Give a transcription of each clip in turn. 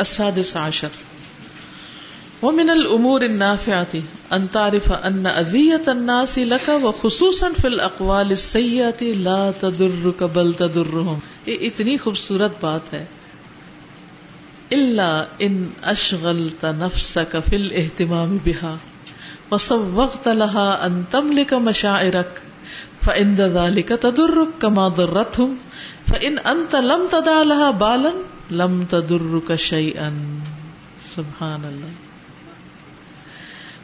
السادس عشر. ومن الامور النافعه ان تعرف ان اذيه الناس لك وخصوصا في الاقوال السيئه لا تضرك بل تضرهم. یہ اتنی خوبصورت بات ہے. الا ان اشغلت نفسك في الاهتمام بها وصوغت لها ان تملك مشاعرك فان ذلك تضرك كما ضرتهم. فان انت لم تدع لها بالا لم تضرك شيئا سبحان اللہ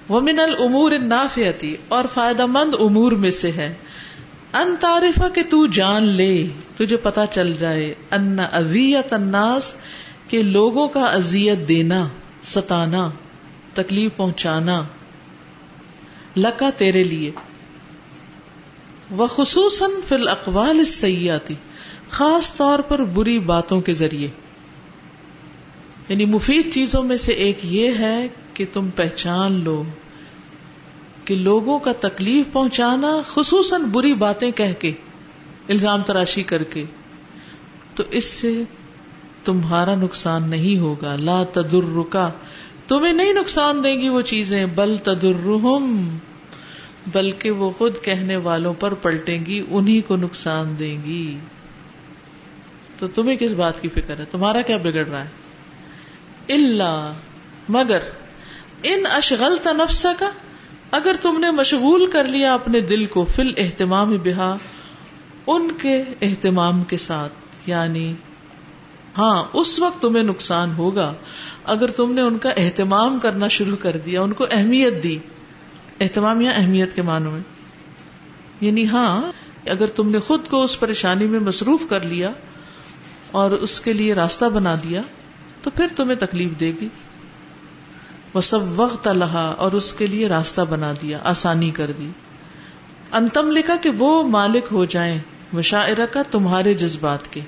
وہ من العمور نافیتی اور فائدہ مند امور میں سے ہے. ان تعریفہ کہ تو جان لے، تجھے پتا چل جائے. ان اذیت الناس، کہ لوگوں کا اذیت دینا، ستانا، تکلیف پہنچانا. لکا تیرے لیے. وہ خصوصاً فی الاقوال السیاتی خاص طور پر بری باتوں کے ذریعے. یعنی مفید چیزوں میں سے ایک یہ ہے کہ تم پہچان لو کہ لوگوں کا تکلیف پہنچانا خصوصاً بری باتیں کہہ کے، الزام تراشی کر کے۔ تو اس سے تمہارا نقصان نہیں ہوگا۔ لا تدر رکا تمہیں نہیں نقصان دیں گی وہ چیزیں۔ بل تدرہم بلکہ وہ خود کہنے والوں پر پلٹیں گی، انہی کو نقصان دیں گی۔ تو تمہیں کس بات کی فکر ہے؟ تمہارا کیا بگڑ رہا ہے؟ اللہ مگر، ان اشغل تنفس کا اگر تم نے مشغول کر لیا اپنے دل کو، فل اہتمام بہا، ان کے اہتمام کے ساتھ یعنی ہاں اس وقت تمہیں نقصان ہوگا، اگر تم نے ان کا اہتمام کرنا شروع کر دیا، ان کو اہمیت دی، اہتمام یا اہمیت کے معنوں میں یعنی ہاں اگر تم نے خود کو اس پریشانی میں مصروف کر لیا، اور اس کے لیے راستہ بنا دیا تو پھر تمہیں تکلیف دے گی۔ وہ سب وقت اللہ اور اس کے لیے راستہ بنا دیا، آسانی کر دی۔ انتم لکھا کہ وہ مالک ہو جائیں مشاعرہ کا تمہارے جذبات کے۔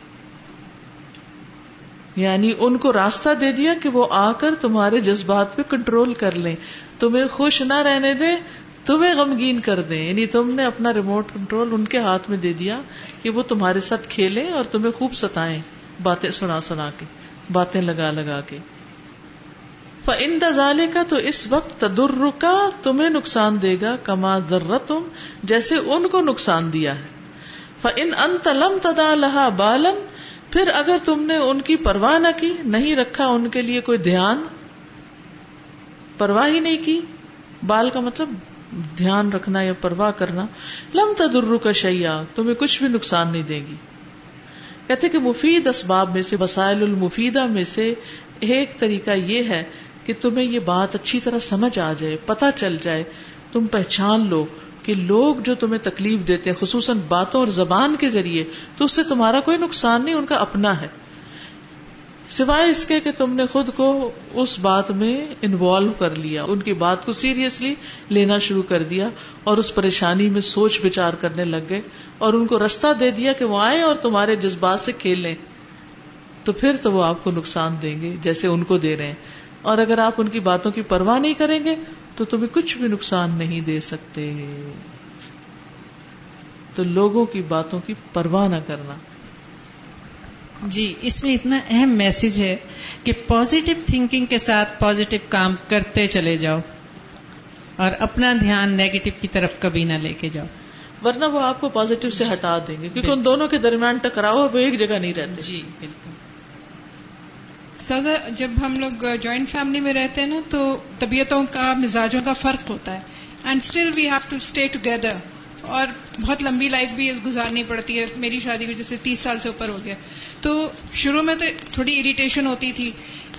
یعنی ان کو راستہ دے دیا کہ وہ آ کر تمہارے جذبات پہ کنٹرول کر لیں۔ تمہیں خوش نہ رہنے دیں، تمہیں غمگین کر دیں۔ یعنی تم نے اپنا ریموٹ کنٹرول ان کے ہاتھ میں دے دیا کہ وہ تمہارے ساتھ کھیلیں اور تمہیں خوب ستائیں باتیں سنا سنا کے۔ باتیں لگا لگا کے۔ ان دزالے کا تو اس وقت تدر کا تمہیں نقصان دے گا کما ذرا تم جیسے ان کو نقصان دیا ہے۔ ان ان تلم تدا لہا بالن پھر اگر تم نے ان کی پرواہ نہ کی، نہیں رکھا ان کے لیے کوئی دھیان۔ پرواہ ہی نہیں کی۔ بال کا مطلب دھیان رکھنا یا پرواہ کرنا۔ لم تدر کا شیا تمہیں کچھ بھی نقصان نہیں دے گی۔ کہتے کہ مفید اسباب میں سے، وسائل المفیدہ میں سے ایک طریقہ یہ ہے کہ تمہیں یہ بات اچھی طرح سمجھ آ جائے پتا چل جائے، تم پہچان لو کہ لوگ جو تمہیں تکلیف دیتے ہیں، خصوصاً باتوں اور زبان کے ذریعے، تو اس سے تمہارا کوئی نقصان نہیں، ان کا اپنا ہے۔ سوائے اس کے کہ تم نے خود کو اس بات میں انوالو کر لیا، ان کی بات کو سیریسلی لینا شروع کر دیا اور اس پریشانی میں سوچ بچار کرنے لگ گئے۔ اور ان کو رستہ دے دیا کہ وہ آئے اور تمہارے جذبات سے کھیل لیں۔ تو پھر تو وہ آپ کو نقصان دیں گے جیسے ان کو دے رہے ہیں۔ اور اگر آپ ان کی باتوں کی پرواہ نہیں کریں گے تو تمہیں کچھ بھی نقصان نہیں دے سکتے۔ تو لوگوں کی باتوں کی پرواہ نہ کرنا۔ جی اس میں اتنا اہم میسج ہے کہ پازیٹو تھنکنگ کے ساتھ پازیٹو کام کرتے چلے جاؤ اور اپنا دھیان نیگیٹو کی طرف کبھی نہ لے کے جاؤ۔ ورنہ وہ آپ کو پازیٹو سے ہٹا دیں گے کیونکہ ان دونوں کے درمیان ٹکراؤ وہ ایک جگہ نہیں رہتے۔ جی بالکل۔ جب ہم لوگ جوائنٹ فیملی میں رہتے ہیں نا تو طبیعتوں کا مزاجوں کا فرق ہوتا ہے۔ And still we have to stay together اور بہت لمبی لائف بھی گزارنی پڑتی ہے۔ میری شادی کو جیسے تیس سال سے اوپر ہو گیا۔ تو شروع میں تو تھوڑی اریٹیشن ہوتی تھی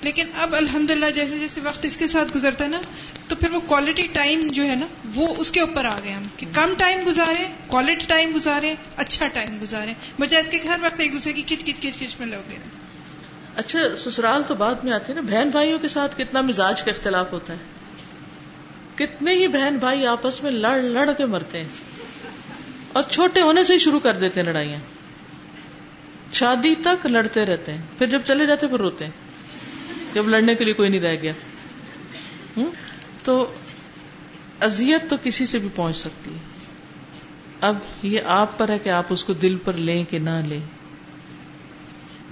لیکن اب الحمد جیسے جیسے وقت اس کے ساتھ گزرتا ہے نا تو پھر وہ کوالٹی ٹائم جو ہے نا، وہ اس کے اوپر آ گئے ہم کہ کم ٹائم گزارے کوالٹی ٹائم گزارے اچھا ٹائم گزارے بجائے اس کے ہر وقت ایک دوسرے کی کچ کچ کچ کچ میں لوگ گئے اچھا سسرال تو بعد میں آتے ہیں نا، بہن بھائیوں کے ساتھ کتنا مزاج کا اختلاف ہوتا ہے؟ کتنے ہی بہن بھائی آپس میں لڑ لڑ کے مرتے ہیں اور چھوٹے ہونے سے ہی شروع کر دیتے ہیں لڑائیاں۔ شادی تک لڑتے رہتے ہیں، پھر جب چلے جاتے پھر روتے ہیں۔ جب لڑنے کے لیے کوئی نہیں رہ گیا۔ تو ازیت تو کسی سے بھی پہنچ سکتی ہے۔ اب یہ آپ پر ہے کہ آپ اس کو دل پر لیں کہ نہ لیں۔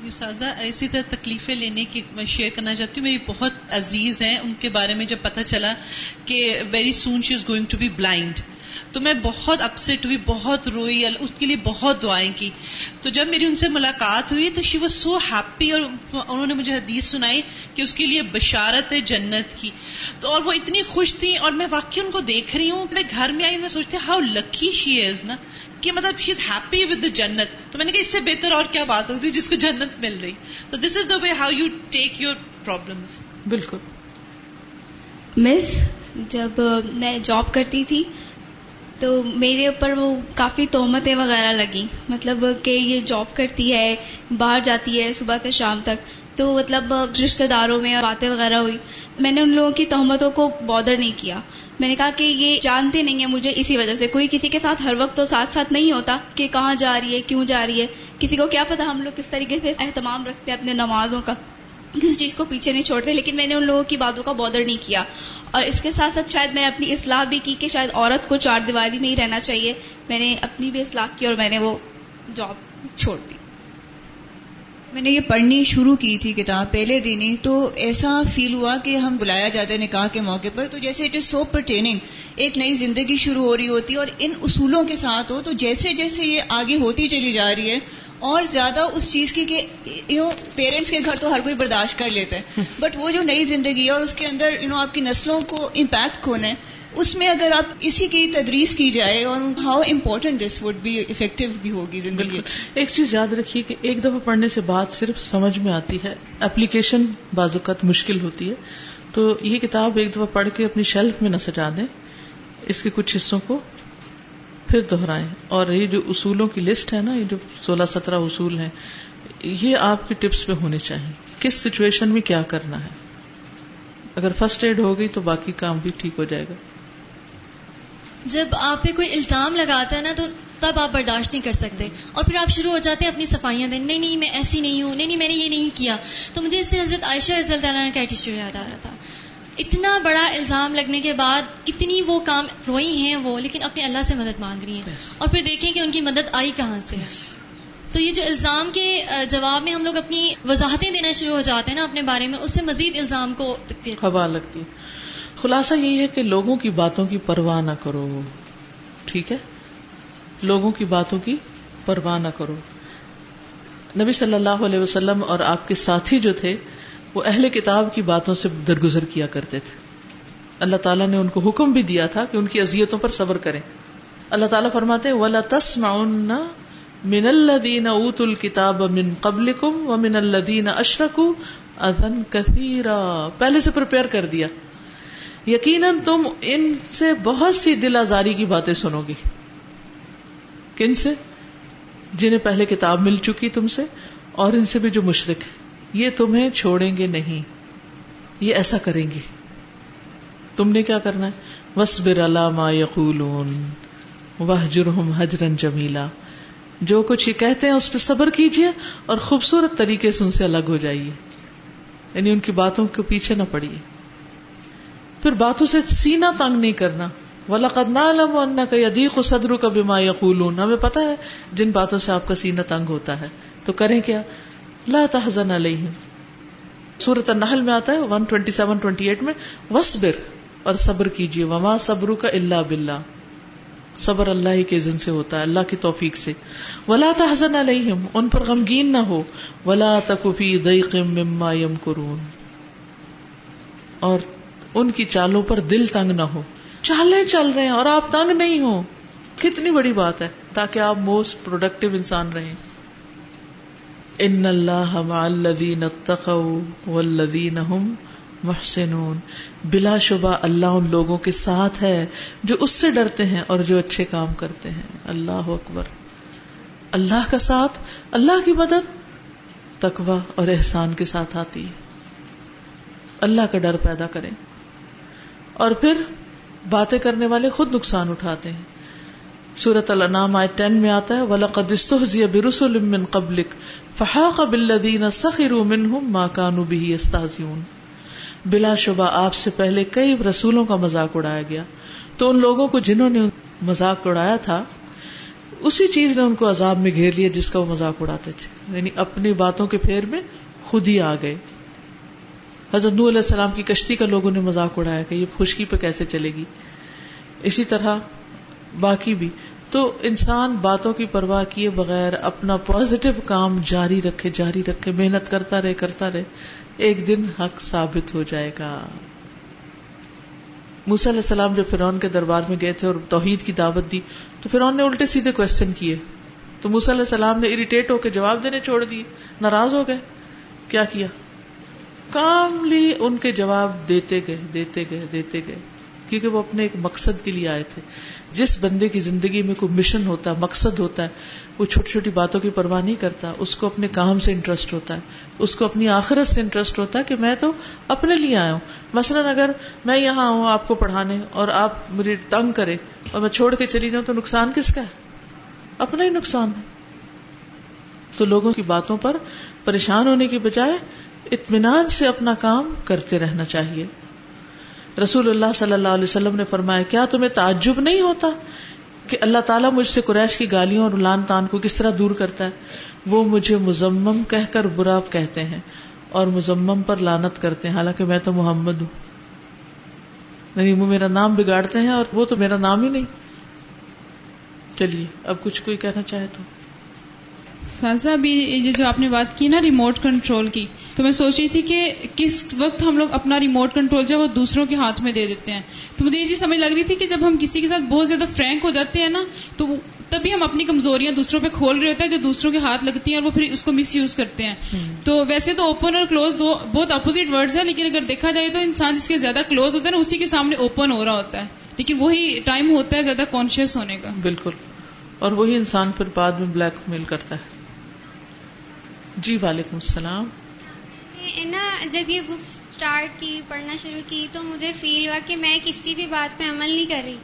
جی سازا اسی طرح تکلیفیں لینے کی میں شیئر کرنا چاہتی ہوں۔ میری بہت عزیز ہیں۔ ان کے بارے میں جب پتا چلا کہ very soon she is going to be blind تو میں بہت اپسٹ ہوئی، بہت روئی، اس کے لیے بہت دعائیں کی۔ تو جب میری ان سے ملاقات ہوئی تو شی واز سو ہیپی اور انہوں نے مجھے حدیث سنائی کہ اس کے لیے بشارت ہے جنت کی۔ تو اور وہ اتنی خوش تھی اور میں واقعی ان کو دیکھ رہی ہوں۔ میں گھر میں آئی، میں سوچتی ہاؤ لکی شی از نا، کہ مطلب شی از ہیپی ود دا جنت۔ تو میں نے کہا، اس سے بہتر اور کیا بات ہوتی جس کو جنت مل رہی۔ تو this is the way how you take your problem بالکل۔ مس جب میں جاب کرتی تھی تو میرے اوپر وہ کافی تہمتیں وغیرہ لگی مطلب کہ یہ جاب کرتی ہے، باہر جاتی ہے صبح سے شام تک۔ تو مطلب رشتے داروں میں باتیں وغیرہ ہوئی۔ میں نے ان لوگوں کی تہمتوں کو بادر نہیں کیا۔ میں نے کہا کہ یہ جانتے نہیں ہیں مجھے اسی وجہ سے۔ کوئی کسی کے ساتھ ہر وقت تو ساتھ ساتھ نہیں ہوتا کہ کہاں جا رہی ہے، کیوں جا رہی ہے۔ کسی کو کیا پتا ہم لوگ کس طریقے سے اہتمام رکھتے ہیں اپنے نمازوں کا۔ کسی چیز کو پیچھے نہیں چھوڑتے، لیکن میں نے ان لوگوں کی باتوں کا بادر نہیں کیا۔ اور اس کے ساتھ ساتھ شاید میں نے اپنی اصلاح بھی کی کہ شاید عورت کو چار دیواری میں ہی رہنا چاہیے۔ میں نے اپنی بھی اصلاح کی اور میں نے وہ جاب چھوڑ دی۔ میں نے یہ پڑھنی شروع کی تھی کتاب پہلے دن ہی، تو ایسا فیل ہوا کہ ہم بلایا جاتا ہے نکاح کے موقع پر۔ تو جیسے اٹ از سو پرٹیننگ ایک نئی زندگی شروع ہو رہی ہوتی ہے اور ان اصولوں کے ساتھ ہو، تو جیسے جیسے یہ آگے ہوتی چلی جا رہی ہے اور زیادہ اس چیز کی کہ یو نو پیرنٹس کے گھر تو ہر کوئی برداشت کر لیتا ہے۔ بٹ وہ جو نئی زندگی ہے اور اس کے اندر یو نو آپ کی نسلوں کو امپیکٹ کون ہے اس میں اگر آپ اسی کی تدریس کی جائے اور how important this would be effective بھی ہوگی زندگی۔ ایک چیز یاد رکھیے کہ ایک دفعہ پڑھنے سے بات صرف سمجھ میں آتی ہے۔ اپلیکیشن بعض اوقات مشکل ہوتی ہے۔ تو یہ کتاب ایک دفعہ پڑھ کے اپنی شیلف میں نہ سجا دیں اس کے کچھ حصوں کو۔ پھر دوہرائیں اور یہ جو اصولوں کی لسٹ ہے نا، یہ جو سولہ سترہ اصول ہیں، یہ آپ کی ٹپس پہ ہونے چاہیے۔ کس سچویشن میں کیا کرنا ہے؟ اگر فرسٹ ایڈ ہو گئی تو باقی کام بھی ٹھیک ہو جائے گا۔ جب آپ پہ کوئی الزام لگاتا ہے نا، تو تب آپ برداشت نہیں کر سکتے۔ اور پھر آپ شروع ہو جاتے ہیں اپنی صفائیاں دیں نہیں نہیں، میں ایسی نہیں ہوں، نہیں نہیں، میں نے یہ نہیں کیا۔ تو مجھے اس سے حضرت عائشہ رضی اللہ کا ایٹیچیوڈ یاد آ رہا تھا۔ اتنا بڑا الزام لگنے کے بعد کتنی وہ کام روئی ہیں وہ لیکن اپنے اللہ سے مدد مانگ رہی ہیں۔ اور پھر دیکھیں کہ ان کی مدد آئی کہاں سے۔ تو یہ جو الزام کے جواب میں ہم لوگ اپنی وضاحتیں دینا شروع ہو جاتے ہیں نا اپنے بارے میں اس سے مزید الزام کو ہوا لگتی۔ خلاصہ یہی ہے کہ لوگوں کی باتوں کی پرواہ نہ کرو۔ ٹھیک ہے؟ لوگوں کی باتوں کی پرواہ نہ کرو۔ نبی صلی اللہ علیہ وسلم اور آپ کے ساتھی جو تھے وہ اہل کتاب کی باتوں سے درگزر کیا کرتے تھے۔ اللہ تعالیٰ نے ان کو حکم بھی دیا تھا کہ ان کی اذیتوں پر صبر کریں۔ اللہ تعالیٰ فرماتے ولا تسمعن من الذين اوتوا الكتاب من قبلكم ومن الذين اشركوا اذن كثيرا۔ پہلے سے پریپئر کر دیا۔ یقیناً تم ان سے بہت سی دل آزاری کی باتیں سنو گی۔ کن سے؟ جنہیں پہلے کتاب مل چکی تم سے اور ان سے بھی جو مشرق ہے یہ تمہیں چھوڑیں گے نہیں، یہ ایسا کریں گے۔ تم نے کیا کرنا ہے؟ وسبر علامہ یقولون وہ جرم حجرن جمیلا جو کچھ یہ کہتے ہیں اس پہ صبر کیجیے اور خوبصورت طریقے سے ان سے الگ ہو جائیے۔ یعنی ان کی باتوں کے پیچھے نہ پڑیے۔ پھر باتوں سے سینا تنگ نہیں کرنا۔ ولا قدنا کا یدیق صدر کا بیما یقولون ہمیں پتا ہے جن باتوں سے آپ کا سینا تنگ ہوتا ہے۔ تو کریں کیا؟ لا تحزن علیہم۔ سورت النحل میں آتا ہے 127 28 میں وصبر اور صبر کیجیے، وما صبر کا اللہ باللہ صبر اللہ ہی کے ذن سے ہوتا ہے، اللہ کی توفیق سے۔ ولا تحزن علیہم ان پر غمگین نہ ہو۔ ولا تکفی ضیق مما یمکرون اور ان کی چالوں پر دل تنگ نہ ہو۔ چالیں چل رہے ہیں اور آپ تنگ نہیں ہو کتنی بڑی بات ہے، تاکہ آپ موسٹ پروڈکٹیو انسان رہیں۔ ان اللہ الذین اتقوا والذین هم محسنون۔ بلا شبہ اللہ ان لوگوں کے ساتھ ہے جو اس سے ڈرتے ہیں اور جو اچھے کام کرتے ہیں۔ اللہ اکبر۔ اللہ کا ساتھ اللہ کی مدد تقوی اور احسان کے ساتھ آتی ہے۔ اللہ کا ڈر پیدا کریں۔ اور پھر باتیں کرنے والے خود نقصان اٹھاتے ہیں۔ سورت الانام آئے ٹین میں آتا ہے، وَلَقَدْ اسْتُهْزِيَ بِرُسُلٍ مِّن قَبْلِكَ۔ فحاق بالذین سخروا منهم ما كانوا به يستهزئون بلا شبہ آپ سے پہلے کئی رسولوں کا مذاق اڑایا گیا۔ تو ان لوگوں کو جنہوں نے مذاق اڑایا تھا، اسی چیز نے ان کو عذاب میں گھیر لیا جس کا وہ مذاق اڑاتے تھے۔ یعنی اپنی باتوں کے پھیر میں خود ہی آ گئے۔ حضرت نو علیہ السلام کی کشتی کا لوگوں نے مذاق اڑایا کہ یہ خشکی پہ کیسے چلے گی۔ اسی طرح باقی بھی۔ تو انسان باتوں کی پرواہ کیے بغیر اپنا پازیٹو کام جاری رکھے جاری رکھے، محنت کرتا رہے کرتا رہے، ایک دن حق ثابت ہو جائے گا۔ موسی علیہ السلام جب فرعون کے دربار میں گئے تھے اور توحید کی دعوت دی، تو فرعون نے الٹے سیدھے کوشچن کیے۔ تو موسی علیہ السلام نے اریٹیٹ ہو کے جواب دینے چھوڑ دیے۔ ناراض ہو گئے۔ کیا کیا؟ کاملی ان کے جواب دیتے گئے دیتے گئے دیتے گئے۔ کیونکہ وہ اپنے ایک مقصد کے لیے آئے تھے۔ جس بندے کی زندگی میں کوئی مشن ہوتا ہے، مقصد ہوتا ہے وہ چھوٹی چھوٹی باتوں کی پرواہ نہیں کرتا، اس کو اپنے کام سے انٹرسٹ ہوتا ہے، اس کو اپنی آخرت سے انٹرسٹ ہوتا ہے کہ میں تو اپنے لیے آیا ہوں۔ مثلاً اگر میں یہاں آؤں آپ کو پڑھانے، اور آپ مجھے تنگ کرے اور میں چھوڑ کے چلی جاؤں، تو نقصان کس کا ہے؟ اپنا ہی نقصان ہے۔ تو لوگوں کی باتوں پر پریشان ہونے کی بجائے اطمینان سے اپنا کام کرتے رہنا چاہیے۔ رسول اللہ صلی اللہ علیہ وسلم نے فرمایا، کیا تمہیں تعجب نہیں ہوتا کہ اللہ تعالیٰ مجھ سے قریش کی گالیوں اور لان تان کو کس طرح دور کرتا ہے؟ وہ مجھے مزمم کہہ کر برا کہتے ہیں اور مزمم پر لانت کرتے ہیں، حالانکہ میں تو محمد ہوں۔ نہیں وہ میرا نام بگاڑتے ہیں اور وہ تو میرا نام ہی نہیں۔ چلیے، اب کچھ کوئی کہنا چاہے تو۔ سازا بھی یہ جو آپ نے بات کی نا ریموٹ کنٹرول کی تو میں سوچ رہی تھی کہ کس وقت ہم لوگ اپنا ریموٹ کنٹرول جو ہے وہ دوسروں کے ہاتھ میں دے دیتے ہیں۔ تو مجھے یہ چیز سمجھ لگ رہی تھی کہ جب ہم کسی کے ساتھ بہت زیادہ فرینک ہو جاتے ہیں نا تو تبھی ہم اپنی کمزوریاں دوسروں پہ کھول رہے ہوتے ہیں جو دوسروں کے ہاتھ لگتی ہیں اور وہ پھر اس کو مس یوز کرتے ہیں۔ تو ویسے تو اوپن اور کلوز دو بہت اپوزٹ ورڈز ہیں لیکن اگر دیکھا جائے تو انسان جس کے زیادہ کلوز ہوتا ہے نا اسی کے سامنے اوپن ہو رہا ہوتا ہے۔ لیکن وہی ٹائم ہوتا ہے زیادہ کانشیس ہونے کا۔ بالکل۔ اور وہی انسان پھر بعد میں بلیک میل کرتا ہے۔ جی وعلیکم السلام۔ جب یہ بک اسٹارٹ کی، پڑھنا شروع کی، تو مجھے فیل ہوا کہ میں کسی بھی بات پہ عمل نہیں کر رہی۔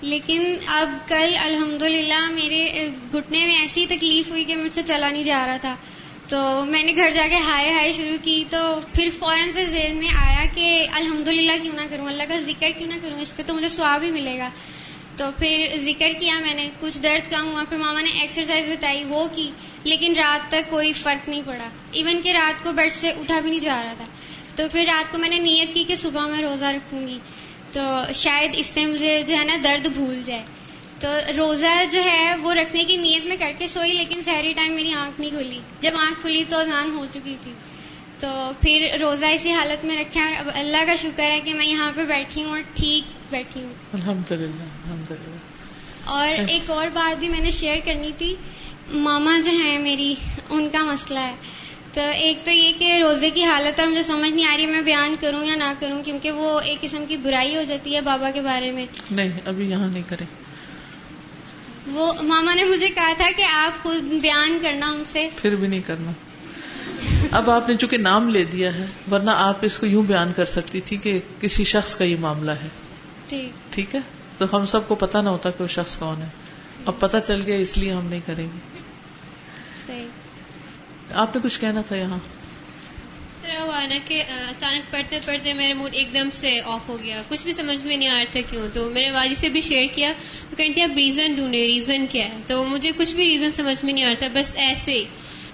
لیکن اب کل الحمد للہ میرے گھٹنے میں ایسی تکلیف ہوئی کہ مجھ سے چلا نہیں جا رہا تھا۔ تو میں نے گھر جا کے ہائے ہائے شروع کی۔ تو پھر فوراً سے ذہن میں آیا کہ الحمد للہ کیوں نہ کروں، اللہ کا ذکر کیوں نہ کروں، اس پہ تو مجھے سواب ہی ملے گا۔ تو پھر ذکر کیا میں نے، کچھ درد کم ہوا، پھر ماما نے ایکسرسائز بتائی، وہ کی۔ لیکن رات تک کوئی فرق نہیں پڑا۔ ایون کہ رات کو بیڈ سے اٹھا بھی نہیں جا رہا تھا۔ تو پھر رات کو میں نے نیت کی کہ صبح میں روزہ رکھوں گی۔ تو شاید اس سے مجھے جو ہے نا درد بھول جائے۔ تو روزہ جو ہے وہ رکھنے کی نیت میں کر کے سوئی لیکن سہری ٹائم میری آنکھ نہیں کھلی۔ جب آنکھ کھلی تو اذان ہو چکی تھی۔ تو پھر روزہ اسی حالت میں رکھا۔ اب اللہ کا شکر ہے کہ میں یہاں پہ بیٹھی ہوں اور ٹھیک بیٹھی ہوں۔ الحمد للہ اور ایک اور بات بھی میں نے شیئر کرنی تھی۔ ماما جو ہیں میری ان کا مسئلہ ہے۔ تو ایک تو یہ کہ روزے کی حالت ہے مجھے سمجھ نہیں آ رہی میں بیان کروں یا نہ کروں کیونکہ وہ ایک قسم کی برائی ہو جاتی ہے بابا کے بارے میں۔ نہیں ابھی یہاں نہیں کریں۔ وہ ماما نے مجھے کہا تھا کہ آپ خود بیان کرنا ان سے۔ پھر بھی نہیں کرنا۔ اب آپ نے چونکہ نام لے دیا ہے ورنہ آپ اس کو یوں بیان کر سکتی تھی کہ کسی شخص کا یہ معاملہ ہے۔ ٹھیک۔ ہے؟ تو ہم سب کو پتا نہ ہوتا کہ وہ شخص کون ہے۔ اب پتا چل گیا اس لیے ہم نہیں کریں گے۔ آپ نے کچھ کہنا تھا یہاں؟ ہوا نا کہ اچانک پڑھتے پڑھتے میرا موڈ ایک دم سے آف ہو گیا۔ کچھ بھی سمجھ میں نہیں آ رہا تھا کیوں؟ تو میرے واجی سے بھی شیئر کیا۔ تو کہتے آپ ریزن ڈھونڈے ریزن کیا ہے؟ تو مجھے کچھ بھی ریزن سمجھ میں نہیں آ رہا تھا بس ایسے ہی۔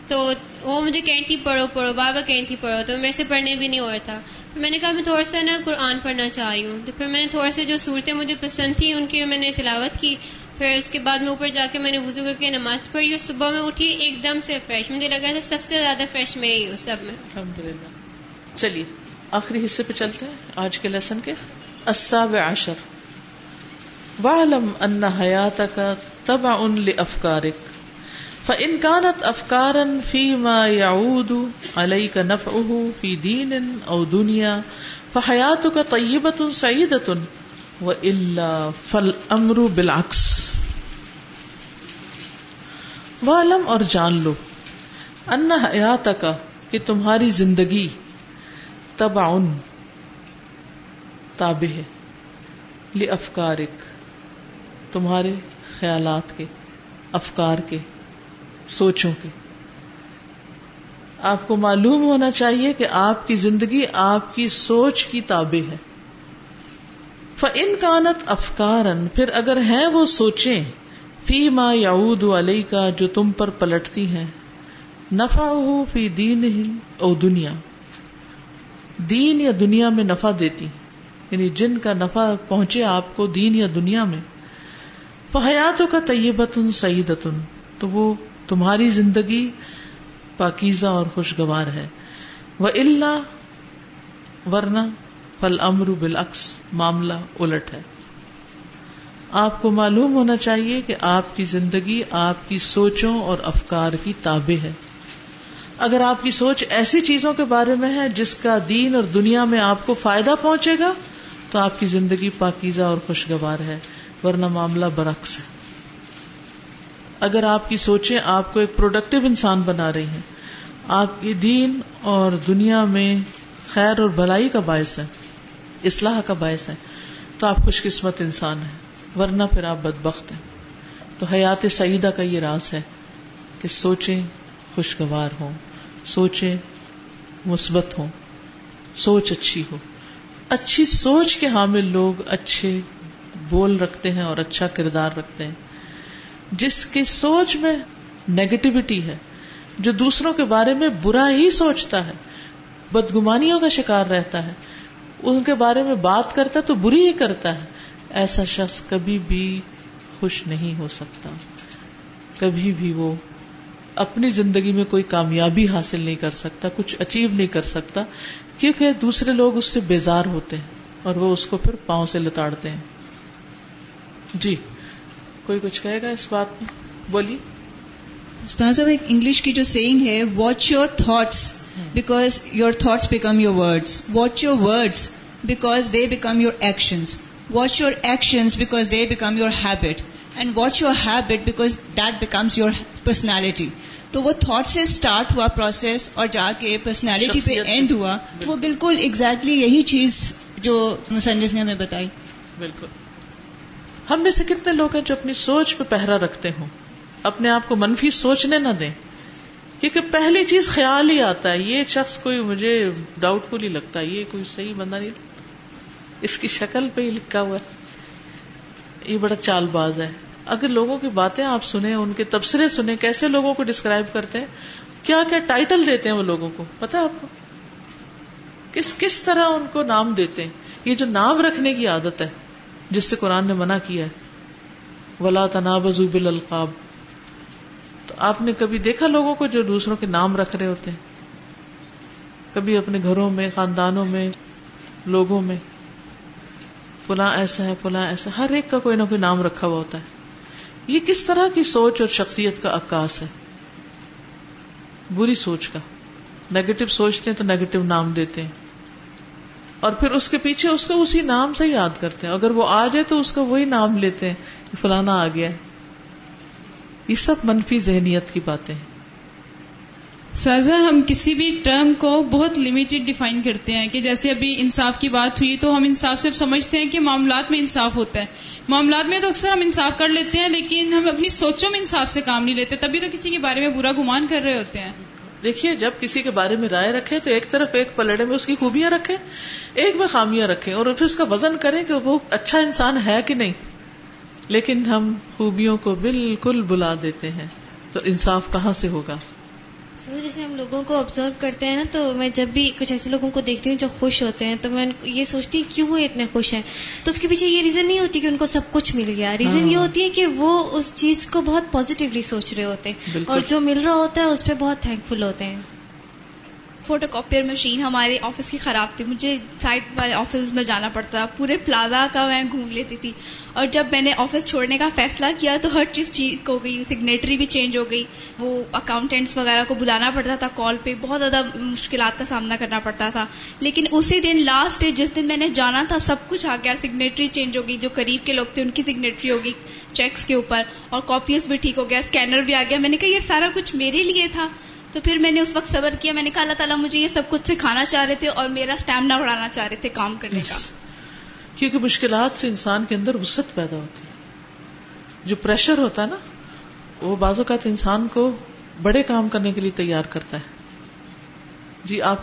تو وہ مجھے کہتی پڑھو پڑھو بابا کہتی پڑھو۔ تو میرے سے پڑھنے بھی نہیں ہو رہا تھا۔ میں نے کہا میں تھوڑا سا نا قرآن پڑھنا چاہ رہی ہوں۔ تو پھر میں نے تھوڑا سا جو صورتیں مجھے پسند تھیں ان کی میں نے تلاوت کی۔ پھر اس کے بعد میں اوپر جا کے میں نے وضو کر کے نماز پڑھی اور صبح میں اٹھی ایک دم سے فریش۔ مجھے لگا تھا سب سے زیادہ فریش میں ہی ہوں، سب میں۔ الحمد للہ چلیے، آخری حصے پہ چلتے ہیں، آج کے لیسن کے۔ السابع عشر۔ وعلم ان حیات حیاتك تبع لافکارك فان كانت افكارا فيما يعود عليك نفعه في دين او دنيا فحياتك طيبه سعيده والا فالامر بالعكس وعلم اور جان لو ان حیاتك کہ تمہاری زندگی تبعن تابع ہے افکارک تمہارے خیالات کے، افکار کے، سوچوں کے۔ آپ کو معلوم ہونا چاہیے کہ آپ کی زندگی آپ کی سوچ کی تابع ہے۔ فن کانت افکارن، پھر اگر ہیں وہ سوچیں فی ما یعود علی کا جو تم پر پلٹتی ہیں نفع ہو فی دین او دنیا۔ دین یا دنیا میں نفع دیتی یعنی جن کا نفع پہنچے آپ کو دین یا دنیا میں۔ فحیاتوں کا طیبت سعیدت تو وہ تمہاری زندگی پاکیزہ اور خوشگوار ہے۔ وہ اللہ ورنہ فل امر بالعکس، معاملہ الٹ ہے۔ آپ کو معلوم ہونا چاہیے کہ آپ کی زندگی آپ کی سوچوں اور افکار کی تابع ہے۔ اگر آپ کی سوچ ایسی چیزوں کے بارے میں ہے جس کا دین اور دنیا میں آپ کو فائدہ پہنچے گا، تو آپ کی زندگی پاکیزہ اور خوشگوار ہے، ورنہ معاملہ برعکس ہے۔ اگر آپ کی سوچیں آپ کو ایک پروڈکٹیو انسان بنا رہی ہیں، آپ کی دین اور دنیا میں خیر اور بھلائی کا باعث ہے، اصلاح کا باعث ہے، تو آپ خوش قسمت انسان ہیں۔ ورنہ پھر آپ بدبخت ہیں۔ تو حیات سعیدہ کا یہ راز ہے کہ سوچیں خوشگوار ہوں، سوچیں مثبت ہوں، سوچ اچھی ہو۔ اچھی سوچ کے حامل لوگ اچھے بول رکھتے ہیں اور اچھا کردار رکھتے ہیں۔ جس کی سوچ میں نیگیٹیوٹی ہے، جو دوسروں کے بارے میں برا ہی سوچتا ہے، بدگمانیوں کا شکار رہتا ہے، ان کے بارے میں بات کرتا تو بری ہی کرتا ہے۔ ایسا شخص کبھی بھی خوش نہیں ہو سکتا۔ کبھی بھی وہ اپنی زندگی میں کوئی کامیابی حاصل نہیں کر سکتا کچھ اچیو نہیں کر سکتا کیونکہ دوسرے لوگ اس سے بیزار ہوتے ہیں اور وہ اس کو پھر پاؤں سے لتاڑتے ہیں۔ جی کوئی کچھ کہے گا اس بات میں؟ بولیے۔ استاذ ایک انگلش کی جو سیئنگ ہے watch your thoughts because your thoughts become your words watch your words because they become your actions watch your actions because they become your habit and watch your habit because that becomes your personality تو وہ thought سے start ہوا process اور جا کے personality پہ and ہوا تو وہ بالکل ایگزیکٹلی یہی چیز جو مصنف نے ہمیں بتائی۔ بالکل۔ ہم میں سے کتنے لوگ ہیں جو اپنی سوچ پہ پہرا رکھتے ہوں؟ اپنے آپ کو منفی سوچنے نہ دیں۔ کیونکہ پہلی چیز خیال ہی آتا ہے یہ شخص کوئی مجھے ڈاؤٹ فل ہی لگتا ہے یہ کوئی صحیح بندہ نہیں۔ اس کی شکل پہ ہی لکھا ہوا ہے۔ یہ بڑا چال باز ہے۔ اگر لوگوں کی باتیں آپ سنیں، ان کے تبصرے سنیں، کیسے لوگوں کو ڈسکرائب کرتے ہیں؟ کیا کیا ٹائٹل دیتے ہیں وہ لوگوں کو؟ پتا آپ کو؟ کس کس طرح ان کو نام دیتے ہیں؟ یہ جو نام رکھنے کی عادت ہے، جس سے قرآن نے منع کیا ہے۔ ولا تناب بل القاب تو آپ نے کبھی دیکھا لوگوں کو جو دوسروں کے نام رکھ رہے ہوتے ہیں؟ کبھی اپنے گھروں میں، خاندانوں میں، لوگوں میں؟ فلاں ایسا ہے، فلاں ایسا ہر ایک کا کوئی نہ کوئی نام رکھا ہوا ہوتا ہے۔ یہ کس طرح کی سوچ اور شخصیت کا عکاس ہے؟ بری سوچ کا۔ نیگیٹو سوچتے ہیں تو نیگیٹو نام دیتے ہیں۔ اور پھر اس کے پیچھے اس کو اسی نام سے یاد کرتے ہیں۔ اگر وہ آ جائے تو اس کا وہی نام لیتے ہیں کہ فلانا آ گیا۔ یہ سب منفی ذہنیت کی باتیں ہیں۔ سازا ہم کسی بھی ٹرم کو بہت لمیٹڈ ڈیفائن کرتے ہیں کہ جیسے ابھی انصاف کی بات ہوئی تو ہم انصاف صرف سمجھتے ہیں کہ معاملات میں انصاف ہوتا ہے۔ معاملات میں تو اکثر ہم انصاف کر لیتے ہیں لیکن ہم اپنی سوچوں میں انصاف سے کام نہیں لیتے، تبھی تو کسی کے بارے میں برا گمان کر رہے ہوتے ہیں۔ دیکھیے، جب کسی کے بارے میں رائے رکھے تو ایک طرف ایک پلڑے میں اس کی خوبیاں رکھے ایک میں خامیاں رکھے اور پھر اس کا وزن کریں کہ وہ اچھا انسان ہے کہ نہیں۔ لیکن ہم خوبیوں کو بالکل بلا دیتے ہیں۔ تو انصاف کہاں سے ہوگا؟ جیسے ہم لوگوں کو آبزرو کرتے ہیں نا تو میں جب بھی کچھ ایسے لوگوں کو دیکھتی ہوں جو خوش ہوتے ہیں تو میں یہ سوچتی ہوں کیوں وہ اتنے خوش ہیں؟ تو اس کے پیچھے یہ ریزن نہیں ہوتی کہ ان کو سب کچھ مل گیا۔ ریزن ہاں۔ یہ ہوتی ہے کہ وہ اس چیز کو بہت پازیٹیولی سوچ رہے ہوتے ہیں۔ اور جو مل رہا ہوتا ہے اس پہ بہت تھینک فل ہوتے ہیں۔ فوٹو کاپیئر مشین ہمارے آفس کی خراب تھی۔ مجھے سائڈ والے آفس میں جانا پڑتا پورے پلازا کا میں گھوم لیتی تھی۔ اور جب میں نے آفس چھوڑنے کا فیصلہ کیا تو ہر چیز ٹھیک ہو گئی سگنیٹری بھی چینج ہو گئی، وہ اکاؤنٹینٹس وغیرہ کو بلانا پڑتا تھا کال پہ، بہت زیادہ مشکلات کا سامنا کرنا پڑتا تھا۔ لیکن اسی دن لاسٹ ڈے جس دن میں نے جانا تھا، سب کچھ آ گیا سگنیٹری چینج ہو گئی، جو قریب کے لوگ تھے ان کی سگنیٹری ہوگی چیکس کے اوپر اور کاپیز بھی ٹھیک ہو گیا اسکینر بھی آ گیا۔ میں نے کہا یہ سارا کچھ میرے لیے تھا۔ تو پھر میں نے اس وقت صبر کیا، میں نے کہا اللہ تعالیٰ مجھے یہ سب کچھ سکھانا چاہ رہے تھے اور میرا اسٹیمنا بڑھانا چاہ رہے تھے کام کرنے کا۔ کیونکہ مشکلات سے انسان کے اندر وسط پیدا ہوتی ہے۔ جو پریشر ہوتا ہے نا وہ بعض اوقات انسان کو بڑے کام کرنے کے لیے تیار کرتا ہے۔ جی آپ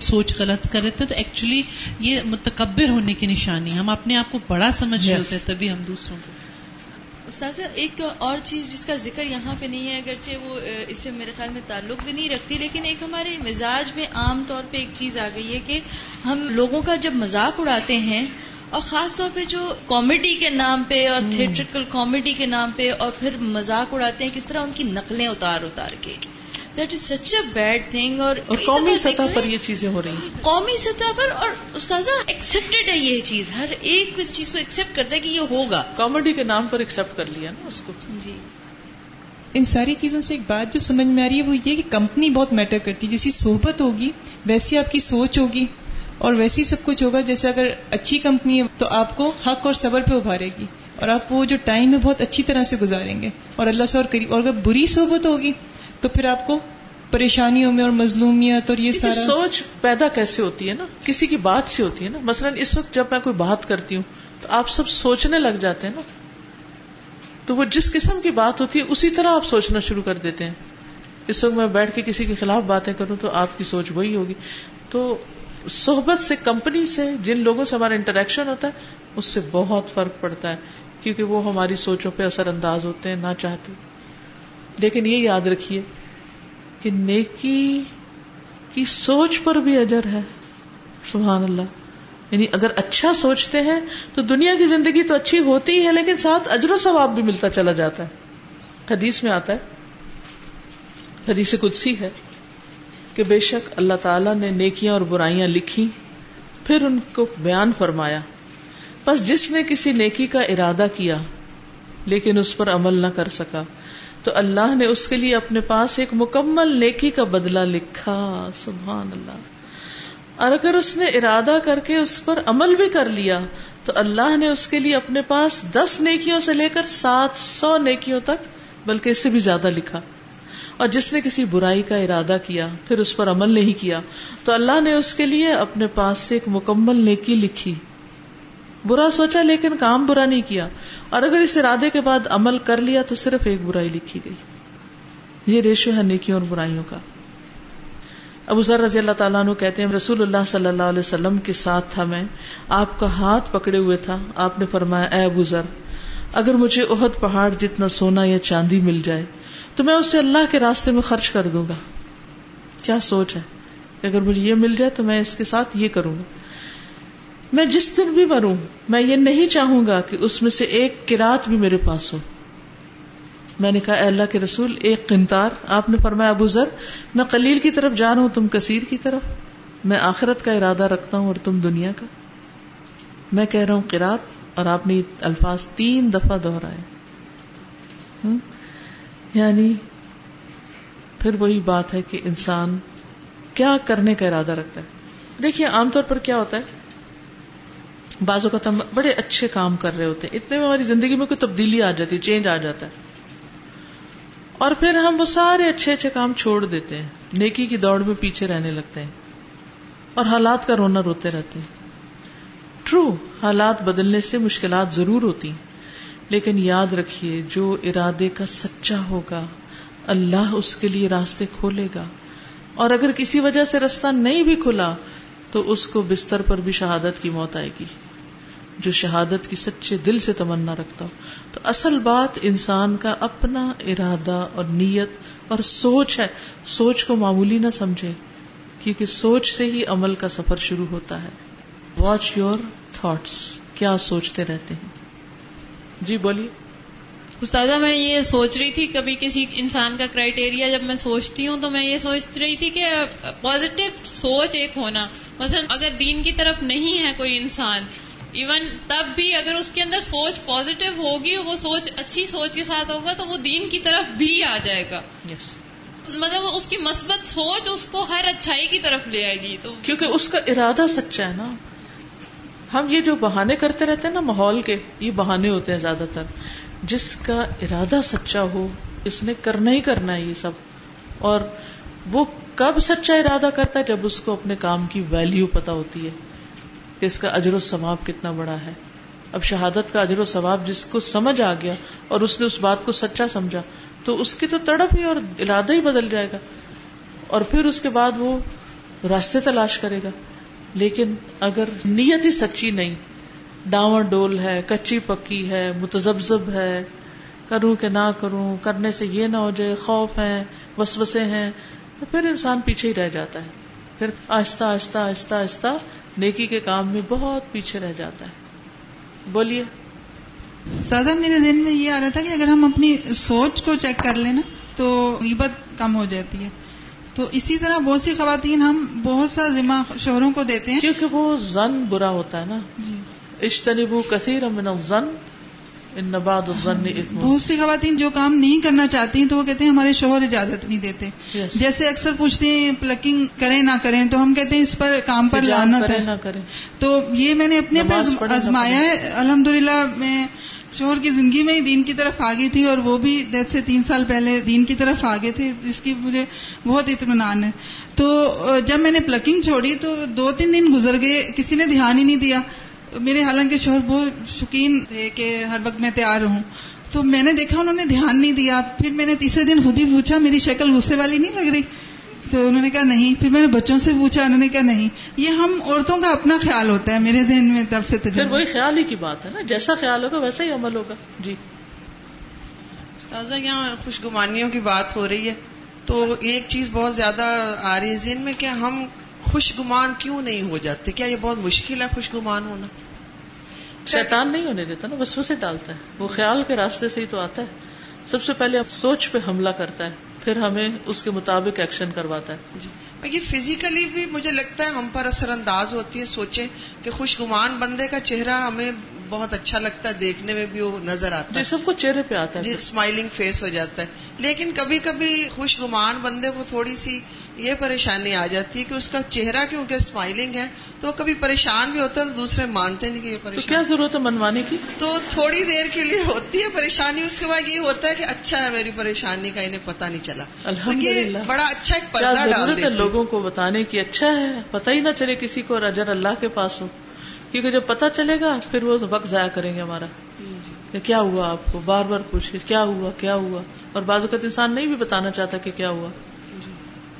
سوچ غلط کر رہے تھے تو ایکچولی یہ متکبر ہونے کی نشانی ہم اپنے آپ کو بڑا سمجھ رہے ہوتے ہیں تبھی ہم دوسروں کو۔ استاذہ ایک اور چیز جس کا ذکر یہاں پہ نہیں ہے اگرچہ وہ اس سے میرے خیال میں تعلق بھی نہیں رکھتی لیکن ایک ہمارے مزاج میں عام طور پہ ایک چیز آ گئی ہے کہ ہم لوگوں کا جب مذاق اڑاتے ہیں اور خاص طور پہ جو کامیڈی کے نام پہ اور تھیٹریکل کامیڈی کے نام پہ اور پھر مذاق اڑاتے ہیں کس طرح ان کی نقلیں اتار اتار کے؟ That is such a bad thing اور قومی سطح پر یہ چیزیں ہو رہی ہیں۔ قومی سطح پر اور استاذہ ایکسپٹیڈ ہے یہ چیز۔ ہر ایک اس چیز کو ایکسپٹ کرتا ہے کہ یہ ہوگا۔ کامیڈی کے نام پر ایکسپٹ کر لیا نا اس کو۔ جی۔ ان ساری چیزوں سے ایک بات جو سمجھ میں آ رہی ہے وہ یہ کہ کمپنی بہت میٹر کرتی ہے۔ جیسی صحبت ہوگی ویسی آپ کی سوچ ہوگی اور ویسے ہی سب کچھ ہوگا۔ جیسے اگر اچھی کمپنی ہے تو آپ کو حق اور صبر پہ ابھارے گی۔ اور آپ وہ جو ٹائم ہے بہت اچھی طرح سے گزاریں گے۔ اور اللہ سے اور قریب اور اگر بری صحبت ہوگی تو پھر آپ کو پریشانیوں میں اور مظلومیت اور یہ سارا سوچ پیدا کیسے ہوتی ہے نا؟ کسی کی بات سے ہوتی ہے نا؟ مثلا اس وقت جب میں کوئی بات کرتی ہوں تو آپ سب سوچنے لگ جاتے ہیں نا؟ تو وہ جس قسم کی بات ہوتی ہے اسی طرح آپ سوچنا شروع کر دیتے ہیں۔ اس وقت میں بیٹھ کے کسی کے خلاف باتیں کروں تو آپ کی سوچ وہی ہوگی۔ تو صحبت سے کمپنی سے جن لوگوں سے ہمارا انٹریکشن ہوتا ہے اس سے بہت فرق پڑتا ہے کیونکہ وہ ہماری سوچوں پہ اثر انداز ہوتے ہیں نہ چاہتے۔ لیکن یہ یاد رکھیے کہ نیکی کی سوچ پر بھی اجر ہے، سبحان اللہ۔ یعنی اگر اچھا سوچتے ہیں تو دنیا کی زندگی تو اچھی ہوتی ہے، لیکن ساتھ اجر و ثواب بھی ملتا چلا جاتا ہے۔ حدیث میں آتا ہے، حدیث قدسی ہے کہ بے شک اللہ تعالی نے نیکیاں اور برائیاں لکھی، پھر ان کو بیان فرمایا۔ بس جس نے کسی نیکی کا ارادہ کیا، لیکن اس پر عمل نہ کر سکا۔ تو اللہ نے اس کے لیے اپنے پاس ایک مکمل نیکی کا بدلہ لکھا، سبحان اللہ۔ اور اگر اس نے ارادہ کر کے اس پر عمل بھی کر لیا، تو اللہ نے اس کے لیے اپنے پاس دس نیکیوں سے لے کر سات سو نیکیوں تک، بلکہ اس سے بھی زیادہ لکھا۔ اور جس نے کسی برائی کا ارادہ کیا، پھر اس پر عمل نہیں کیا، تو اللہ نے اس کے لیے اپنے پاس سے ایک مکمل نیکی لکھی۔ برا سوچا لیکن کام برا نہیں کیا۔ اور اگر اس ارادے کے بعد عمل کر لیا تو صرف ایک برائی لکھی گئی۔ یہ ریشو ہے نیکیوں اور برائیوں کا۔ ابو ذر رضی اللہ تعالیٰ عنہ کہتے ہیں، رسول اللہ صلی اللہ علیہ وسلم کے ساتھ تھا میں۔ آپ کا ہاتھ پکڑے ہوئے تھا۔ آپ نے فرمایا، اے ابو ذر، اگر مجھے عہد پہاڑ جتنا سونا یا چاندی مل جائے، تو میں اسے اللہ کے راستے میں خرچ کر دوں گا۔ کیا سوچ ہے؟ کہ اگر مجھے یہ مل جائے تو میں اس کے ساتھ یہ کروں گا۔ میں جس دن بھی مروں، میں یہ نہیں چاہوں گا کہ اس میں سے ایک کراط بھی میرے پاس ہو۔ میں نے کہا، اے اللہ کے رسول، ایک قنتار آپ نے فرمایا، ابو ذر، میں قلیل کی طرف جا رہا ہوں، تم کثیر کی طرف۔ میں آخرت کا ارادہ رکھتا ہوں اور تم دنیا کا۔ میں کہہ رہا ہوں قرات اور آپ نے الفاظ تین دفعہ دوہرائے یعنی پھر وہی بات ہے کہ انسان کیا کرنے کا ارادہ رکھتا ہے۔ دیکھیے، عام طور پر کیا ہوتا ہے؟ بعض اوقات ہم بڑے اچھے کام کر رہے ہوتے ہیں۔ اتنے میں ہماری زندگی میں کوئی تبدیلی آ جاتی ہے چینج آ جاتا ہے۔ اور پھر ہم وہ سارے اچھے اچھے کام چھوڑ دیتے ہیں۔ نیکی کی دوڑ میں پیچھے رہنے لگتے ہیں۔ اور حالات کا رونا روتے رہتے ہیں۔ ٹرو حالات بدلنے سے مشکلات ضرور ہوتی ہیں۔ لیکن یاد رکھیے، جو ارادے کا سچا ہوگا، اللہ اس کے لیے راستے کھولے گا۔ اور اگر کسی وجہ سے راستہ نہیں بھی کھلا، تو اس کو بستر پر بھی شہادت کی موت آئے گی۔ جو شہادت کی سچے دل سے تمنا رکھتا ہو۔ تو اصل بات انسان کا اپنا ارادہ اور نیت اور سوچ ہے۔ سوچ کو معمولی نہ سمجھے، کیونکہ سوچ سے ہی عمل کا سفر شروع ہوتا ہے۔ واچ یور تھاٹس کیا سوچتے رہتے ہیں؟ جی بولیے۔ استاذہ، میں یہ سوچ رہی تھی، کبھی کسی انسان کا کرائٹیریا جب میں سوچتی ہوں تو میں یہ سوچ رہی تھی کہ پازیٹو سوچ ایک ہونا۔ مثلا اگر دین کی طرف نہیں ہے کوئی انسان ایون تب بھی اگر اس کے اندر سوچ پازیٹو ہوگی وہ سوچ اچھی سوچ کے ساتھ ہوگا تو وہ دین کی طرف بھی آ جائے گا۔ Yes. مطلب اس کی مثبت سوچ اس کو ہر اچھائی کی طرف لے آئے گی۔ تو کیونکہ اس کا ارادہ سچا ہے نا۔ ہم یہ جو بہانے کرتے رہتے ہیں نا ماحول کے یہ بہانے ہوتے ہیں زیادہ تر۔ جس کا ارادہ سچا ہو اس نے کرنا ہی کرنا ہے یہ سب۔ اور وہ کب سچا ارادہ کرتا ہے؟ جب اس کو اپنے کام کی ویلیو پتا ہوتی ہے۔ کہ اس کا اجر و ثواب کتنا بڑا ہے۔ اب شہادت کا اجر و ثواب جس کو سمجھ آ گیا اور اس نے اس بات کو سچا سمجھا، تو اس کی تو تڑپ ہی اور ارادہ ہی بدل جائے گا۔ اور پھر اس کے بعد وہ راستے تلاش کرے گا۔ لیکن اگر نیت ہی سچی نہیں ڈاور ڈول ہے، کچی پکی ہے متزبزب ہے، کروں کہ نہ کروں، کرنے سے یہ نہ ہو جائے، خوف ہے وسوسے ہیں، تو پھر انسان پیچھے ہی رہ جاتا ہے۔ پھر آہستہ آہستہ آہستہ آہستہ نیکی کے کام میں بہت پیچھے رہ جاتا ہے۔ بولیے۔ سادہ میرے دن میں یہ آ رہا تھا کہ اگر ہم اپنی سوچ کو چیک کر لیں نا تو غیبت کم ہو جاتی ہے۔ تو اسی طرح بہت سی خواتین ہم بہت سا ذمہ شوہروں کو دیتے ہیں۔ کیونکہ وہ زن برا ہوتا ہے نا۔ جی۔ اشتنبو کثیر من الزن ان نباد الزن اثم بہت سی خواتین جو کام نہیں کرنا چاہتی تو وہ کہتے ہیں ہمارے شوہر اجازت نہیں دیتے. Yes. جیسے اکثر پوچھتے ہیں پلکنگ کریں نہ کریں تو ہم کہتے ہیں اس پر کام پر لانت کریں ہے. نہ کریں. تو یہ میں نے اپنے پہ نہ آزمایا ہے. الحمدللہ میں شوہر کی زندگی میں ہی دین کی طرف آ گئی تھی اور وہ بھی ڈیتھ سے تین سال پہلے دین کی طرف آ گئے تھے جس کی مجھے بہت اطمینان ہے. تو جب میں نے پلکنگ چھوڑی تو دو تین دن گزر گئے کسی نے دھیان ہی نہیں دیا. میرے حالانکہ شوہر بہت شوقین تھے کہ ہر وقت میں تیار رہوں۔ تو میں نے دیکھا انہوں نے دھیان نہیں دیا۔ پھر میں نے تیسرے دن خود ہی پوچھا میری شکل غصے والی نہیں لگ رہی؟ تو انہوں نے کہا نہیں۔ پھر میں نے بچوں سے پوچھا انہوں نے کہا نہیں۔ یہ ہم عورتوں کا اپنا خیال ہوتا ہے میرے ذہن میں تب سے پھر تجربہ۔ وہی خیال ہی کی بات ہے نا۔ جیسا خیال ہوگا ویسا ہی عمل ہوگا۔ جی۔ تازہ یہاں خوشگمانیوں کی بات ہو رہی ہے۔ تو ایک چیز بہت زیادہ آ رہی ہے ذہن میں کہ ہم خوشگمان کیوں نہیں ہو جاتے؟ کیا یہ بہت مشکل ہے خوشگمان ہونا؟ شیطان نہیں ہونے دیتا نا بس سے ڈالتا ہے۔ وہ خیال کے راستے سے ہی تو آتا ہے۔ سب سے پہلے سوچ پہ حملہ کرتا ہے پھر ہمیں اس کے مطابق ایکشن کرواتا ہے۔ جی۔ یہ فزیکلی بھی مجھے لگتا ہے ہم پر اثر انداز ہوتی ہے سوچیں کہ خوشگمان بندے کا چہرہ ہمیں بہت اچھا لگتا ہے دیکھنے میں بھی وہ نظر آتا جی ہے سب کو چہرے پہ آتا ہے۔ جی اسمائلنگ فیس ہو جاتا ہے۔ لیکن کبھی کبھی خوشگمان بندے کو تھوڑی سی یہ پریشانی آ جاتی ہے کہ اس کا چہرہ کیونکہ اسمائلنگ ہے؟ تو وہ کبھی پریشان بھی ہوتا ہے تو دوسرے مانتے نہیں کہ یہ تو پریشان کیا ضرورت ہے منوانے کی؟ تو تھوڑی دیر کے لیے ہوتی ہے پریشانی اس کے بعد یہ ہوتا ہے کہ اچھا ہے میری پریشانی کا انہیں پتا نہیں چلا۔ تو یہ بڑا اچھا ایک پردہ ڈال ضرورت دیتی۔ ہے لوگوں کو بتانے کی؟ اچھا ہے پتہ ہی نہ چلے کسی کو اور اجر اللہ کے پاس ہو۔ کیونکہ جب پتہ چلے گا پھر وہ وقت ضائع کریں گے ہمارا۔ کہ کیا ہوا آپ کو؟ بار بار پوچھے کیا ہوا کیا ہوا؟ اور بعض اوقات انسان نہیں بھی بتانا چاہتا کہ کیا ہوا۔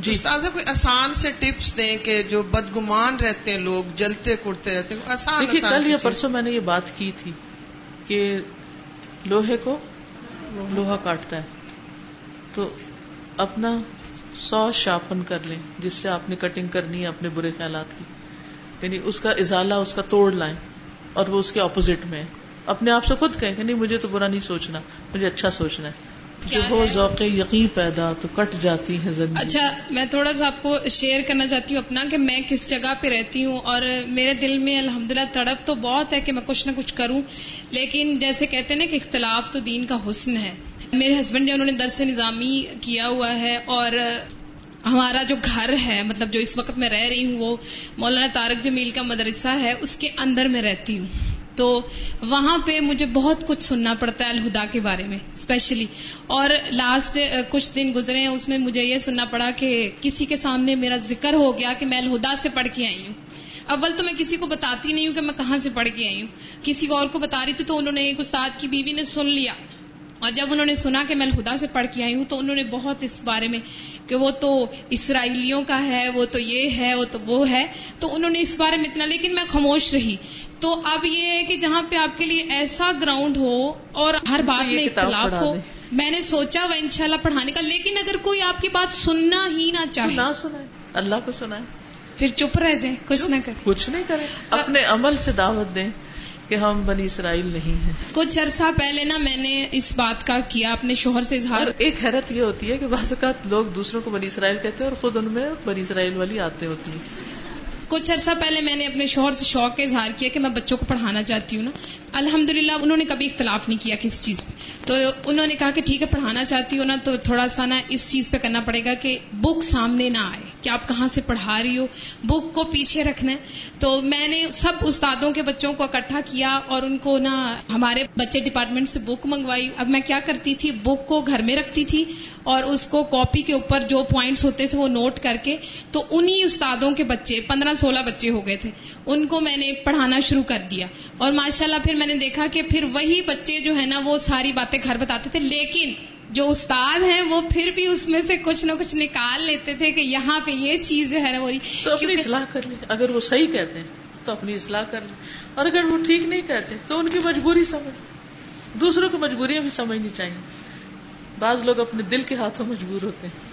جی۔ استاذہ کوئی آسان سے ٹپس دیں کہ جو بدگمان رہتے ہیں لوگ جلتے کڑتے رہتے ہیں آسان دیکھیے کل یا۔ پرسوں میں نے یہ بات کی تھی کہ لوہے کو لوہا کاٹتا ہے۔ تو اپنا سو شاپن کر لیں جس سے آپ نے کٹنگ کرنی ہے اپنے برے خیالات کی۔ یعنی اس کا ازالہ اس کا توڑ لائیں اور وہ اس کے اپوزٹ میں ہے۔ اپنے آپ سے خود کہیں کہ نہیں مجھے تو برا نہیں سوچنا مجھے اچھا سوچنا ہے۔ جو ہو ذوق یقین پیدا تو کٹ جاتی ہے زندگی اچھا میں تھوڑا سا آپ کو شیئر کرنا چاہتی ہوں اپنا کہ میں کس جگہ پہ رہتی ہوں اور میرے دل میں الحمدللہ تڑپ تو بہت ہے کہ میں کچھ نہ کچھ کروں لیکن جیسے کہتے ہیں نا کہ اختلاف تو دین کا حسن ہے۔ میرے ہسبینڈ نے انہوں نے درس نظامی کیا ہوا ہے اور ہمارا جو گھر ہے مطلب جو اس وقت میں رہ رہی ہوں وہ مولانا تارک جمیل کا مدرسہ ہے اس کے اندر میں رہتی ہوں۔ تو وہاں پہ مجھے بہت کچھ سننا پڑتا ہے الہدا کے بارے میں اسپیشلی اور لاسٹ کچھ دن گزرے ہیں، اس میں مجھے یہ سننا پڑا کہ کسی کے سامنے میرا ذکر ہو گیا کہ میں الہدا سے پڑھ کے آئی ہوں۔ اول تو میں کسی کو بتاتی نہیں ہوں کہ میں کہاں سے پڑھ کے آئی ہوں۔ کسی اور کو بتا رہی تھی تو انہوں نے ایک استاد کی بیوی نے سن لیا۔ اور جب انہوں نے سنا کہ میں الہدا سے پڑھ کے آئی ہوں تو انہوں نے بہت اس بارے میں کہ وہ تو اسرائیلیوں کا ہے، وہ تو یہ ہے، وہ تو وہ ہے۔ تو انہوں نے اس بارے میں اتنا، لیکن میں خاموش رہی۔ تو اب یہ ہے کہ جہاں پہ آپ کے لیے ایسا گراؤنڈ ہو اور ہر بات میں اختلاف ہو۔ میں نے سوچا وہ انشاءاللہ پڑھانے کا لیکن اگر کوئی آپ کی بات سننا ہی نہ چاہے۔ نہ سنائے اللہ کو سنائے۔ پھر چپ رہ جائیں کچھ نہ کریں۔ کچھ نہیں کرے اپنے عمل سے دعوت دیں کہ ہم بنی اسرائیل نہیں ہیں۔ کچھ عرصہ پہلے نا میں نے اس بات کا کیا اپنے شوہر سے اظہار۔ ایک حیرت یہ ہوتی ہے کہ بعض اوقات لوگ دوسروں کو بنی اسرائیل کہتے ہیں اور خود ان میں بنی اسرائیل والی آتے ہوتی ہیں۔ کچھ عرصہ پہلے میں نے اپنے شوہر سے شوق کا اظہار کیا کہ میں بچوں کو پڑھانا چاہتی ہوں نا۔ الحمد انہوں نے کبھی اختلاف نہیں کیا کسی چیز پہ۔ تو انہوں نے کہا کہ ٹھیک ہے، پڑھانا چاہتی ہوں نا تو تھوڑا سا نا اس چیز پہ کرنا پڑے گا کہ بک سامنے نہ آئے کہ آپ کہاں سے پڑھا رہی ہو۔ بک کو پیچھے رکھنا ہے۔ تو میں نے سب استادوں کے بچوں کو اکٹھا کیا اور ان کو نا ہمارے بچے ڈپارٹمنٹ سے بک منگوائی۔ اب میں کیا کرتی تھی؟ بک کو گھر میں رکھتی تھی اور اس کو کاپی کے اوپر جو پوائنٹس ہوتے تھے وہ نوٹ کر کے تو انہی استادوں کے بچے پندرہ سولہ بچے ہو گئے تھے ان کو میں نے پڑھانا شروع کر دیا۔ اور ماشاءاللہ پھر میں نے دیکھا کہ پھر وہی بچے جو ہے نا وہ ساری باتیں گھر بتاتے تھے۔ لیکن جو استاد ہیں وہ پھر بھی اس میں سے کچھ نہ کچھ نکال لیتے تھے کہ یہاں پہ یہ چیز جو ہے نا وہ تو اپنی اصلاح کر لیں۔ اگر وہ صحیح کہتے ہیں تو اپنی اصلاح کر لیں۔ اور اگر وہ ٹھیک نہیں کہتے تو ان کی مجبوری سمجھ۔ دوسروں کو مجبوریاں بھی سمجھنی چاہیے۔ بعض لوگ اپنے دل کے ہاتھوں مجبور ہوتے ہیں۔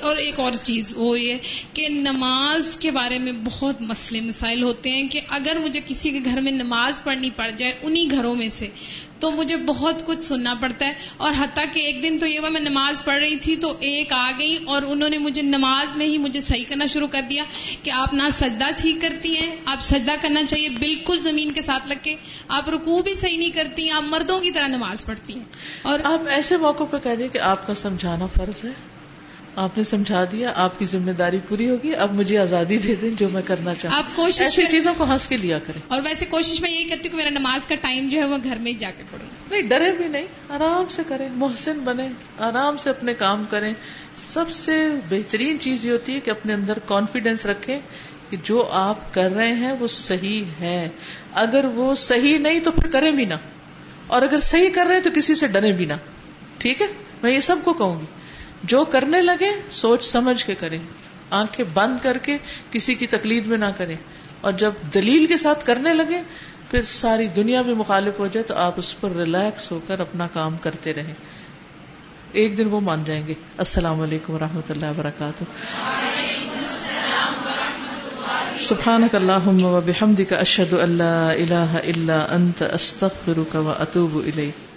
اور ایک اور چیز وہ یہ کہ نماز کے بارے میں بہت مسئلے مسائل ہوتے ہیں کہ اگر مجھے کسی کے گھر میں نماز پڑھنی پڑ جائے انہی گھروں میں سے، تو مجھے بہت کچھ سننا پڑتا ہے۔ اور حتیٰ کہ ایک دن تو یہ ہوا میں نماز پڑھ رہی تھی تو ایک آ گئی اور انہوں نے مجھے نماز میں ہی مجھے صحیح کرنا شروع کر دیا کہ آپ نہ سجدہ ٹھیک کرتی ہیں، آپ سجدہ کرنا چاہیے، بالکل زمین کے ساتھ لگ کے۔ آپ رکوع بھی صحیح نہیں کرتی ہیں آپ مردوں کی طرح نماز پڑھتی ہیں۔ اور آپ ایسے موقع پہ کہہ دیں کہ آپ کا سمجھانا فرض ہے۔ آپ نے سمجھا دیا آپ کی ذمہ داری پوری ہوگی اب مجھے آزادی دے دیں جو میں کرنا چاہوں۔ آپ کوشش ایسی چیزوں کو ہنس کے لیا کریں۔ اور ویسے کوشش میں یہی کرتی ہوں کہ میرا نماز کا ٹائم جو ہے وہ گھر میں ہی جا کے پڑھوں۔ نہیں ڈرے بھی نہیں آرام سے کریں محسن بنے آرام سے اپنے کام کریں۔ سب سے بہترین چیز یہ ہوتی ہے کہ اپنے اندر کانفیڈینس رکھیں کہ جو آپ کر رہے ہیں وہ صحیح ہے۔ اگر وہ صحیح نہیں تو پھر کریں بھی نہ۔ اور اگر صحیح کر رہے ہیں تو کسی سے ڈرے بھی نہ۔ ٹھیک ہے؟ میں یہ سب کو کہوں گی۔ جو کرنے لگے سوچ سمجھ کے کریں، آنکھیں بند کر کے کسی کی تکلیف میں نہ کریں۔ اور جب دلیل کے ساتھ کرنے لگے، پھر ساری دنیا بھی مخالف ہو جائے تو آپ اس پر ریلیکس ہو کر اپنا کام کرتے رہیں۔ ایک دن وہ مان جائیں گے۔ السلام علیکم و اللہ وبرکاتہ۔ سبحانك اللهم وبحمدك اشهد ان لا اله الا انت استغفرك واتوب اليك